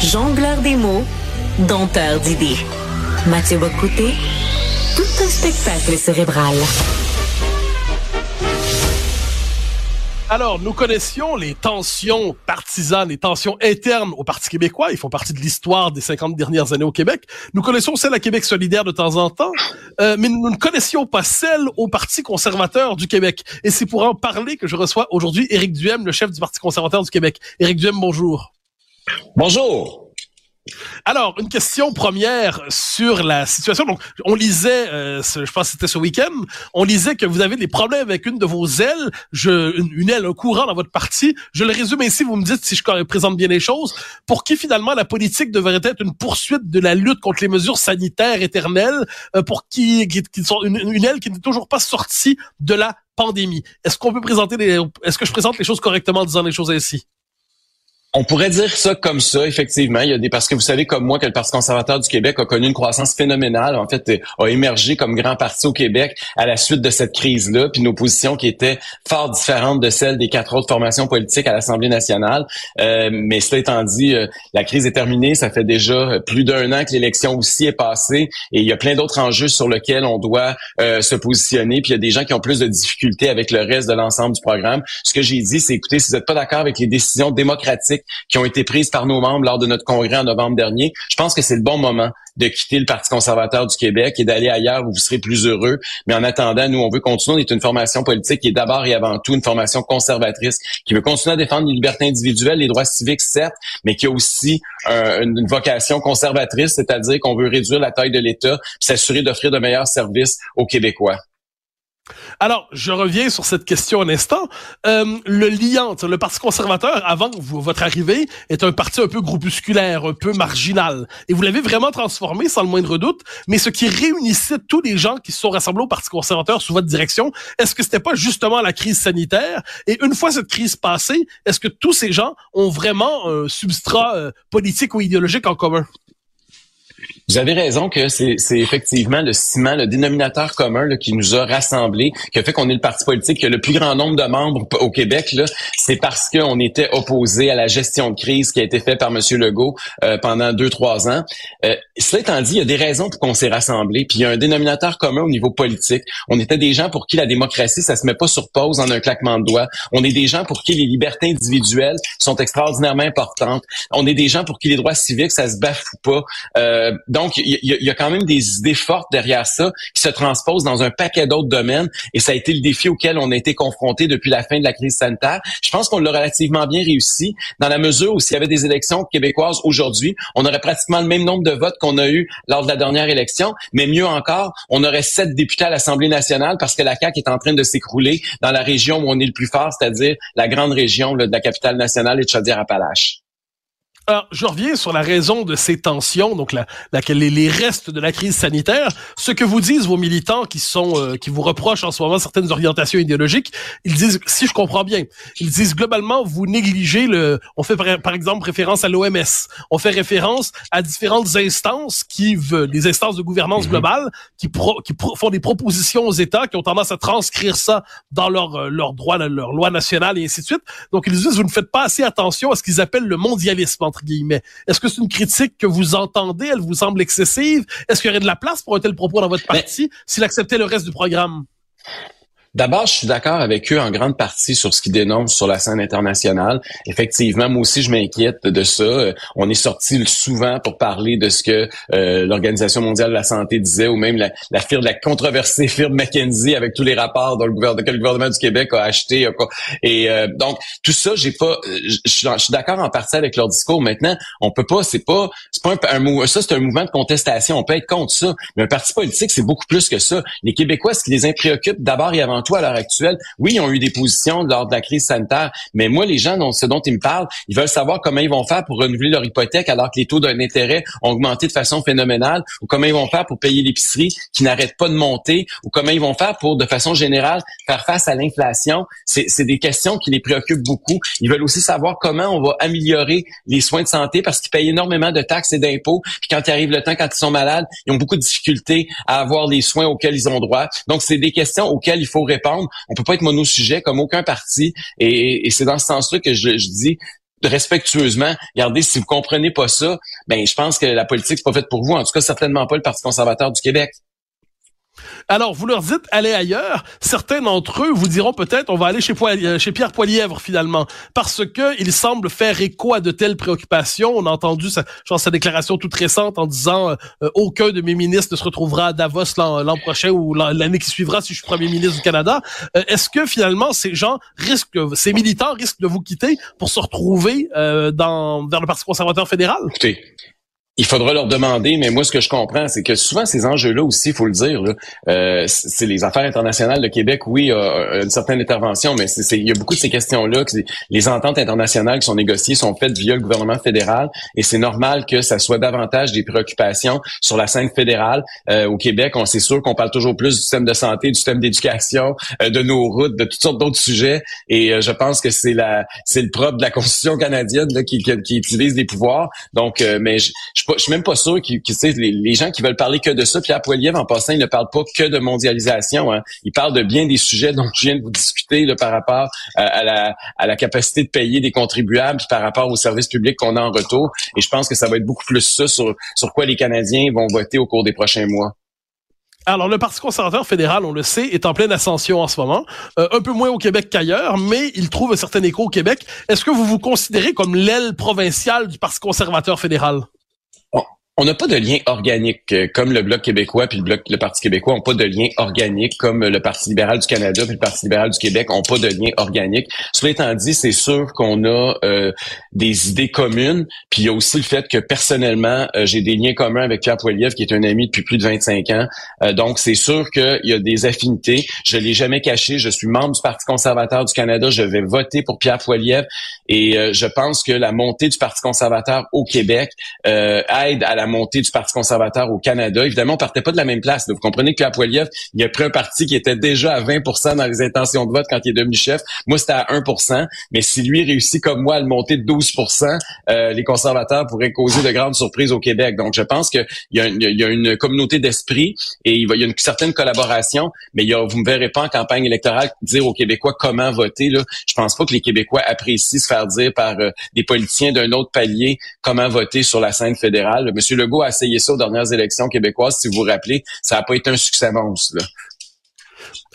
Jongleur des mots, dompteur d'idées. Mathieu Bocoté, tout un spectacle cérébral. Alors, nous connaissions les tensions partisanes, les tensions internes au Parti québécois. Ils font partie de l'histoire des 50 dernières années au Québec. Nous connaissions celles à Québec solidaire de temps en temps, euh, mais nous ne connaissions pas celles au Parti conservateur du Québec. Et c'est pour en parler que je reçois aujourd'hui Éric Duhem, le chef du Parti conservateur du Québec. Éric Duhem, bonjour. Bonjour. Alors, une question première sur la situation. Donc, on lisait, euh, je pense que c'était ce week-end, on lisait que vous avez des problèmes avec une de vos ailes, je, une, aile, un courant dans votre parti. Je le résume ainsi, vous me dites si je présente bien les choses. Pour qui finalement la politique devrait être une poursuite de la lutte contre les mesures sanitaires éternelles, euh, pour qui, qui, sont une, aile qui n'est toujours pas sortie de la pandémie? Est-ce qu'on peut présenter est-ce que je présente les choses correctement en disant les choses ainsi? On pourrait dire ça comme ça, effectivement. Il y a des parce que vous savez comme moi que le Parti conservateur du Québec a connu une croissance phénoménale. En fait, a émergé comme grand parti au Québec à la suite de cette crise-là, puis nos positions qui étaient fort différentes de celles des quatre autres formations politiques à l'Assemblée nationale. Euh, mais cela étant dit, euh, la crise est terminée. Ça fait déjà plus d'un an que l'élection aussi est passée, et il y a plein d'autres enjeux sur lesquels on doit euh, se positionner. Puis il y a des gens qui ont plus de difficultés avec le reste de l'ensemble du programme. Ce que j'ai dit, c'est écoutez, si vous n'êtes pas d'accord avec les décisions démocratiques qui ont été prises par nos membres lors de notre congrès en novembre dernier. Je pense que c'est le bon moment de quitter le Parti conservateur du Québec et d'aller ailleurs où vous serez plus heureux. Mais en attendant, nous, on veut continuer. On est une formation politique qui est d'abord et avant tout une formation conservatrice qui veut continuer à défendre les libertés individuelles, les droits civiques, certes, mais qui a aussi euh, une vocation conservatrice, c'est-à-dire qu'on veut réduire la taille de l'État s'assurer d'offrir de meilleurs services aux Québécois. Alors, je reviens sur cette question un instant. Euh, le lien, le Parti conservateur, avant votre arrivée, est un parti un peu groupusculaire, un peu marginal. Et vous l'avez vraiment transformé, sans le moindre doute. Mais ce qui réunissait tous les gens qui se sont rassemblés au Parti conservateur sous votre direction, est-ce que c'était pas justement la crise sanitaire? Et une fois cette crise passée, est-ce que tous ces gens ont vraiment un substrat euh, politique ou idéologique en commun? Vous avez raison que c'est effectivement le ciment, le dénominateur commun là, qui nous a rassemblés, qui a fait qu'on est le parti politique qui a le plus grand nombre de membres au Québec. C'est parce qu'on était opposé à la gestion de crise qui a été faite par M. Legault euh, pendant deux, trois ans. Euh, cela étant dit, il y a des raisons pour qu'on s'est rassemblés. Puis il y a un dénominateur commun au niveau politique. On était des gens pour qui la démocratie, ça se met pas sur pause en un claquement de doigts. On est des gens pour qui les libertés individuelles sont extraordinairement importantes. On est des gens pour qui les droits civiques, ça se bafoue pas. Euh, il y, a quand même des idées fortes derrière ça qui se transposent dans un paquet d'autres domaines et ça a été le défi auquel on a été confronté depuis la fin de la crise sanitaire. Je pense qu'on l'a relativement bien réussi dans la mesure où s'il y avait des élections québécoises aujourd'hui, on aurait pratiquement le même nombre de votes qu'on a eu lors de la dernière élection, mais mieux encore, on aurait sept députés à l'Assemblée nationale parce que la CAQ est en train de s'écrouler dans la région où on est le plus fort, c'est-à-dire la grande région de la capitale nationale et de Chaudière-Appalaches. Alors, je reviens sur la raison de ces tensions, donc la, les, les, restes de la crise sanitaire. Ce que vous disent vos militants qui sont euh, qui vous reprochent en ce moment certaines orientations idéologiques, ils disent, si je comprends bien, ils disent globalement vous négligez le. On fait par, exemple référence à l'OMS, on fait référence à différentes instances qui veulent, des instances de gouvernance mhm. globale qui qui font des propositions aux États qui ont tendance à transcrire ça dans leur euh, leur droit, leur loi nationale et ainsi de suite. Donc ils disent vous ne faites pas assez attention à ce qu'ils appellent le mondialisme entre guillemets. Est-ce que c'est une critique que vous entendez? Elle vous semble excessive? Est-ce qu'il y aurait de la place pour un tel propos dans votre ben, parti s'il acceptait le reste du programme? D'abord, je suis d'accord avec eux en grande partie sur ce qu'ils dénoncent sur la scène internationale. Effectivement, moi aussi, je m'inquiète de ça. On est sorti souvent pour parler de ce que euh, l'Organisation mondiale de la santé disait, ou même la, la firme, la controversée firme McKenzie avec tous les rapports dont le gouvernement, que le gouvernement du Québec a acheté. Et euh, donc, tout ça, j'ai pas, je, suis d'accord en partie avec leur discours. Maintenant, on peut pas, c'est pas, c'est pas un, un, ça, c'est un mouvement de contestation. On peut être contre ça, mais un parti politique, c'est beaucoup plus que ça. Les Québécois, ce qui les préoccupe d'abord et avant tout à l'heure actuelle, oui, ils ont eu des positions lors de la crise sanitaire, mais moi, les gens dont, ce dont ils me parlent, ils veulent savoir comment ils vont faire pour renouveler leur hypothèque alors que les taux d'un intérêt ont augmenté de façon phénoménale, ou comment ils vont faire pour payer l'épicerie qui n'arrête pas de monter, ou comment ils vont faire pour, de façon générale, faire face à l'inflation. C'est des questions qui les préoccupent beaucoup. Ils veulent aussi savoir comment on va améliorer les soins de santé parce qu'ils payent énormément de taxes et d'impôts. Puis quand il arrive le temps, quand ils sont malades, ils ont beaucoup de difficultés à avoir les soins auxquels ils ont droit. Donc, c'est des questions auxquelles il faut répondre. On peut pas être monosujet comme aucun parti. Et, c'est dans ce sens-là que je, dis, respectueusement, regardez, si vous comprenez pas ça, ben je pense que la politique c'est pas faite pour vous. En tout cas, certainement pas le Parti conservateur du Québec. Alors, vous leur dites allez ailleurs. Certains d'entre eux vous diront peut-être on va aller chez, euh, Pierre Poilièvre finalement, parce que il semble faire écho à de telles préoccupations. On a entendu sa, je sa déclaration toute récente en disant euh, aucun de mes ministres ne se retrouvera à Davos l'an prochain ou l'année qui suivra si je suis premier ministre du Canada. Euh, est-ce que finalement ces gens risquent, ces militants risquent de vous quitter pour se retrouver dans vers le Parti conservateur fédéral? Écoutez, il faudra leur demander, mais moi, ce que je comprends, c'est que souvent, ces enjeux-là aussi, il faut le dire, euh, c'est les affaires internationales. Le Québec, oui, a, une certaine intervention, mais il y a beaucoup de ces questions-là, que les ententes internationales qui sont négociées sont faites via le gouvernement fédéral, et c'est normal que ça soit davantage des préoccupations sur la scène fédérale. Euh, au Québec, on c'est sûr qu'on parle toujours plus du système de santé, du système d'éducation, euh, de nos routes, de toutes sortes d'autres sujets, et euh, je pense que c'est la, c'est le propre de la Constitution canadienne là, qui, qui, utilise des pouvoirs. Donc, mais je, je je suis même pas sûr que, les, gens qui veulent parler que de ça, Pierre Poilievre, en passant, il ne parle pas que de mondialisation. Hein. Il parle de bien des sujets dont je viens de vous discuter par rapport à, la, à la capacité de payer des contribuables, puis par rapport aux services publics qu'on a en retour. Et je pense que ça va être beaucoup plus ça sur, sur quoi les Canadiens vont voter au cours des prochains mois. Alors, le Parti conservateur fédéral, on le sait, est en pleine ascension en ce moment. Euh, un peu moins au Québec qu'ailleurs, mais il trouve un certain écho au Québec. Est-ce que vous vous considérez comme l'aile provinciale du Parti conservateur fédéral? On n'a pas de lien organique euh, comme le Bloc québécois puis le Bloc le Parti québécois n'ont pas de lien organique comme le Parti libéral du Canada puis le Parti libéral du Québec n'ont pas de lien organique. Cela étant dit, c'est sûr qu'on a euh, des idées communes, puis il y a aussi le fait que personnellement, euh, j'ai des liens communs avec Pierre Poilievre qui est un ami depuis plus de 25 ans. donc c'est sûr qu'il y a des affinités. Je l'ai jamais caché, je suis membre du Parti conservateur du Canada, je vais voter pour Pierre Poilievre et je pense que la montée du Parti conservateur au Québec aide à la montée du Parti conservateur au Canada. Évidemment, on partait pas de la même place. Vous comprenez que Poilievre, il a pris un parti qui était déjà à 20 dans les intentions de vote quand il est devenu chef. Moi, c'était à 1 Mais si lui réussit comme moi à le monter de 12 euh, les conservateurs pourraient causer de grandes surprises au Québec. Donc, je pense qu'il y, y a une communauté d'esprit et il, y a une certaine collaboration, mais il y a, vous me verrez pas en campagne électorale dire aux Québécois comment voter. Là. Je pense pas que les Québécois apprécient se faire dire par euh, des politiciens d'un autre palier comment voter sur la scène fédérale. Monsieur Legault a essayé ça aux dernières élections québécoises, si vous vous rappelez, ça n'a pas été un succès monstre.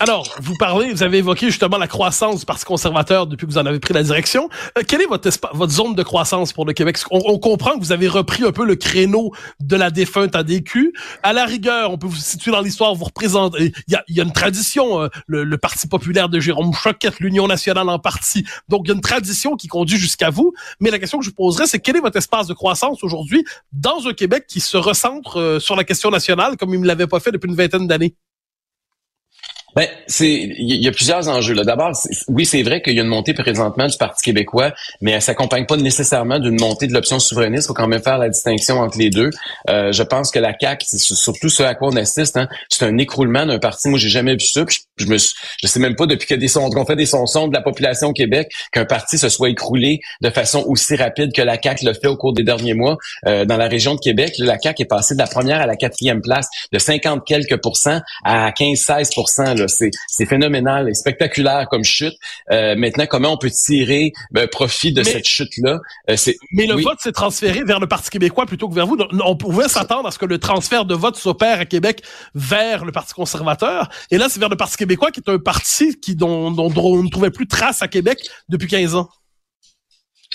Alors, vous parlez, vous avez évoqué justement la croissance du Parti conservateur depuis que vous en avez pris la direction. Euh, quelle est votre, votre zone de croissance pour le Québec? On, comprend que vous avez repris un peu le créneau de la défunte ADQ. À la rigueur, on peut vous situer dans l'histoire, vous représentez... Il y a, y a, une tradition, euh, le, Parti populaire de Jérôme Choquette, l'Union nationale en partie. Donc, il y a une tradition qui conduit jusqu'à vous. Mais la question que je vous poserais, c'est quel est votre espace de croissance aujourd'hui dans un Québec qui se recentre euh, sur la question nationale comme il ne l'avait pas fait depuis une vingtaine d'années? Ben, c'est il y a plusieurs enjeux là. D'abord, oui, c'est vrai qu'il y a une montée présentement du Parti québécois, mais elle s'accompagne pas nécessairement d'une montée de l'option souverainiste. Il faut quand même faire la distinction entre les deux. Euh, je pense que la CAQ, c'est surtout ce à quoi on assiste, hein, c'est un écroulement d'un parti. Moi, j'ai jamais vu ça. je, me, je sais même pas depuis que des qu'on fait des sons de la population au Québec qu'un parti se soit écroulé de façon aussi rapide que la CAQ le fait au cours des derniers mois euh, dans la région de Québec. la CAQ est passée de la première à la quatrième place, de 50 quelques pourcents à 15-16 c'est phénoménal et spectaculaire comme chute. Euh, maintenant, comment on peut tirer ben, profit de cette chute-là? Euh, mais le vote s'est transféré vers le Parti québécois plutôt que vers vous. On pouvait s'attendre à ce que le transfert de vote s'opère à Québec vers le Parti conservateur. Et là, c'est vers le Parti québécois qui est un parti qui dont, dont on ne trouvait plus trace à Québec depuis 15 ans.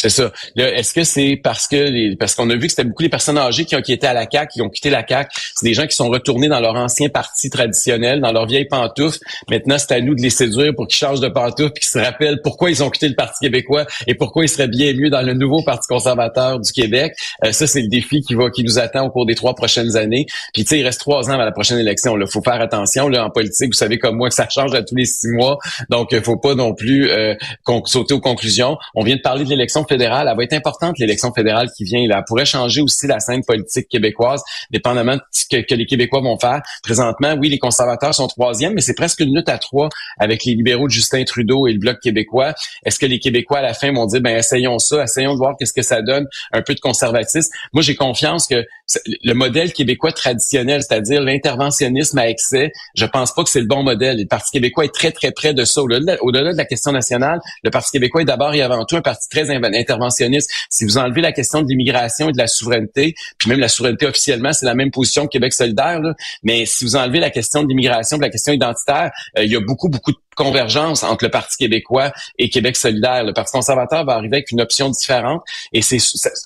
C'est ça. Est-ce que c'est parce que les, parce qu'on a vu que c'était beaucoup les personnes âgées qui ont qui étaient à la CAC, qui ont quitté la CAC, c'est des gens qui sont retournés dans leur ancien parti traditionnel, dans leur vieille pantoufle. Maintenant, c'est à nous de les séduire pour qu'ils changent de pantoufle, qu'ils se rappellent pourquoi ils ont quitté le Parti québécois et pourquoi ils seraient bien mieux dans le nouveau Parti conservateur du Québec. Euh, ça, c'est le défi qui va qui nous attend au cours des trois prochaines années. Puis tu sais, il reste trois ans à la prochaine élection. Il faut faire attention. Là, en politique, vous savez comme moi que ça change à tous les six mois. Donc, il faut pas non plus euh, sauter aux conclusions. On vient de parler de l'élection fédérale. Elle va être importante, l'élection fédérale qui vient. Là. Elle pourrait changer aussi la scène politique québécoise, dépendamment de ce que, les Québécois vont faire. Présentement, oui, les conservateurs sont troisième, mais c'est presque une lutte à trois avec les libéraux de Justin Trudeau et le Bloc québécois. Est-ce que les Québécois, à la fin, vont dire, ben essayons ça, essayons de voir qu'est-ce que ça donne, un peu de conservatisme? Moi, j'ai confiance que le modèle québécois traditionnel, c'est-à-dire l'interventionnisme à excès, je pense pas que c'est le bon modèle. Le Parti québécois est très, très près de ça. Au-delà de, la question nationale, le Parti québécois est d'abord et avant tout un parti très interventionniste. Si vous enlevez la question de l'immigration et de la souveraineté, puis même la souveraineté officiellement, c'est la même position que Québec solidaire, mais si vous enlevez la question de l'immigration, de la question identitaire, euh, il y a beaucoup, beaucoup de convergence entre le Parti québécois et Québec solidaire. Le Parti conservateur va arriver avec une option différente et c'est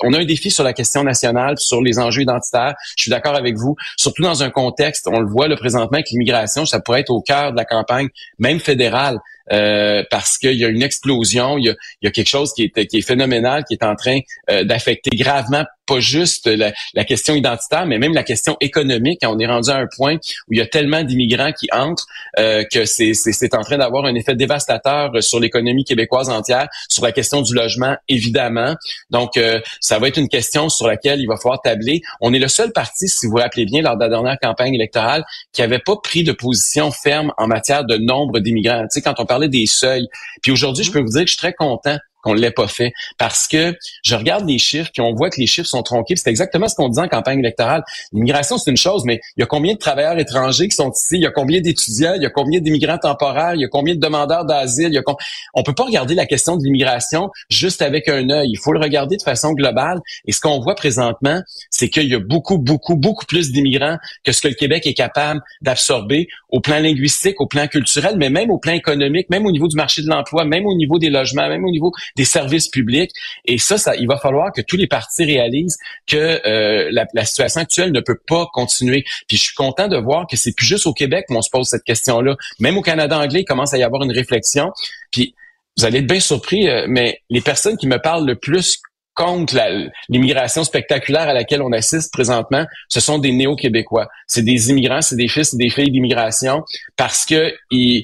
on a un défi sur la question nationale, sur les enjeux identitaires. Je suis d'accord avec vous, surtout dans un contexte, on le voit le présentement avec l'immigration, ça pourrait être au cœur de la campagne, même fédérale. Euh, parce qu'il y a une explosion, il y a, quelque chose qui est, qui est phénoménal, qui est en train euh, d'affecter gravement pas juste la, la, question identitaire, mais même la question économique. On est rendu à un point où il y a tellement d'immigrants qui entrent euh, que c'est, c'est, en train d'avoir un effet dévastateur sur l'économie québécoise entière, sur la question du logement, évidemment. Donc, euh, ça va être une question sur laquelle il va falloir tabler. On est le seul parti, si vous vous rappelez bien, lors de la dernière campagne électorale, qui avait pas pris de position ferme en matière de nombre d'immigrants. Tu sais, quand on parlait des seuils. Puis aujourd'hui, je peux vous dire que je suis très content qu'on l'ait pas fait. Parce que je regarde les chiffres, puis on voit que les chiffres sont tronqués. C'est exactement ce qu'on disait en campagne électorale. L'immigration, c'est une chose, mais il y a combien de travailleurs étrangers qui sont ici? Il y a combien d'étudiants? Il y a combien d'immigrants temporaires? Il y a combien de demandeurs d'asile? A On peut pas regarder la question de l'immigration juste avec un œil. Il faut le regarder de façon globale. Et ce qu'on voit présentement, c'est qu'il y a beaucoup, beaucoup, beaucoup plus d'immigrants que ce que le Québec est capable d'absorber au plan linguistique, au plan culturel, mais même au plan économique, même au niveau du marché de l'emploi, même au niveau des logements, même au niveau des services publics. Et ça, ça, il va falloir que tous les partis réalisent que euh, la, la, situation actuelle ne peut pas continuer. Puis je suis content de voir que c'est plus juste au Québec qu'on se pose cette question-là. Même au Canada anglais, il commence à y avoir une réflexion. Puis vous allez être bien surpris, euh, mais les personnes qui me parlent le plus contre l'immigration spectaculaire à laquelle on assiste présentement, ce sont des néo-québécois. C'est des immigrants, c'est des fils et des filles d'immigration parce que ils,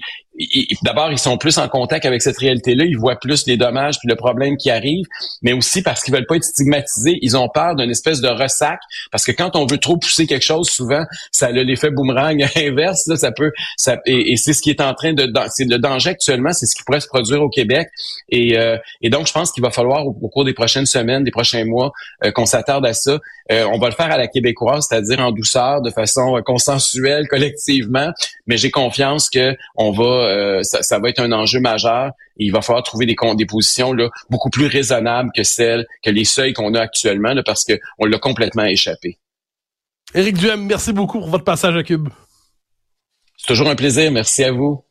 d'abord, ils sont plus en contact avec cette réalité-là, ils voient plus les dommages puis le problème qui arrive, mais aussi parce qu'ils veulent pas être stigmatisés, ils ont peur d'une espèce de ressac, parce que quand on veut trop pousser quelque chose, souvent, ça a l'effet boomerang inverse, ça peut, et, c'est ce qui est en train de, c'est le danger actuellement, c'est ce qui pourrait se produire au Québec, et, euh, donc je pense qu'il va falloir au, cours des prochaines semaines, des prochains mois, euh, qu'on s'attarde à ça. Euh, on va le faire à la québécoise, c'est-à-dire en douceur, de façon consensuelle, collectivement, mais j'ai confiance que on va euh, ça, va être un enjeu majeur. Et il va falloir trouver des, des positions là, beaucoup plus raisonnables que celles, que les seuils qu'on a actuellement, là, parce qu'on l'a complètement échappé. Éric Duhem, merci beaucoup pour votre passage à Cube. C'est toujours un plaisir. Merci à vous.